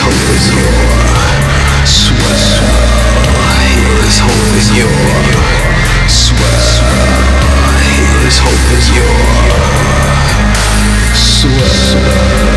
hope is yours. Swear. Here is hope is yours. Swear. Here is hope is yours. Swear.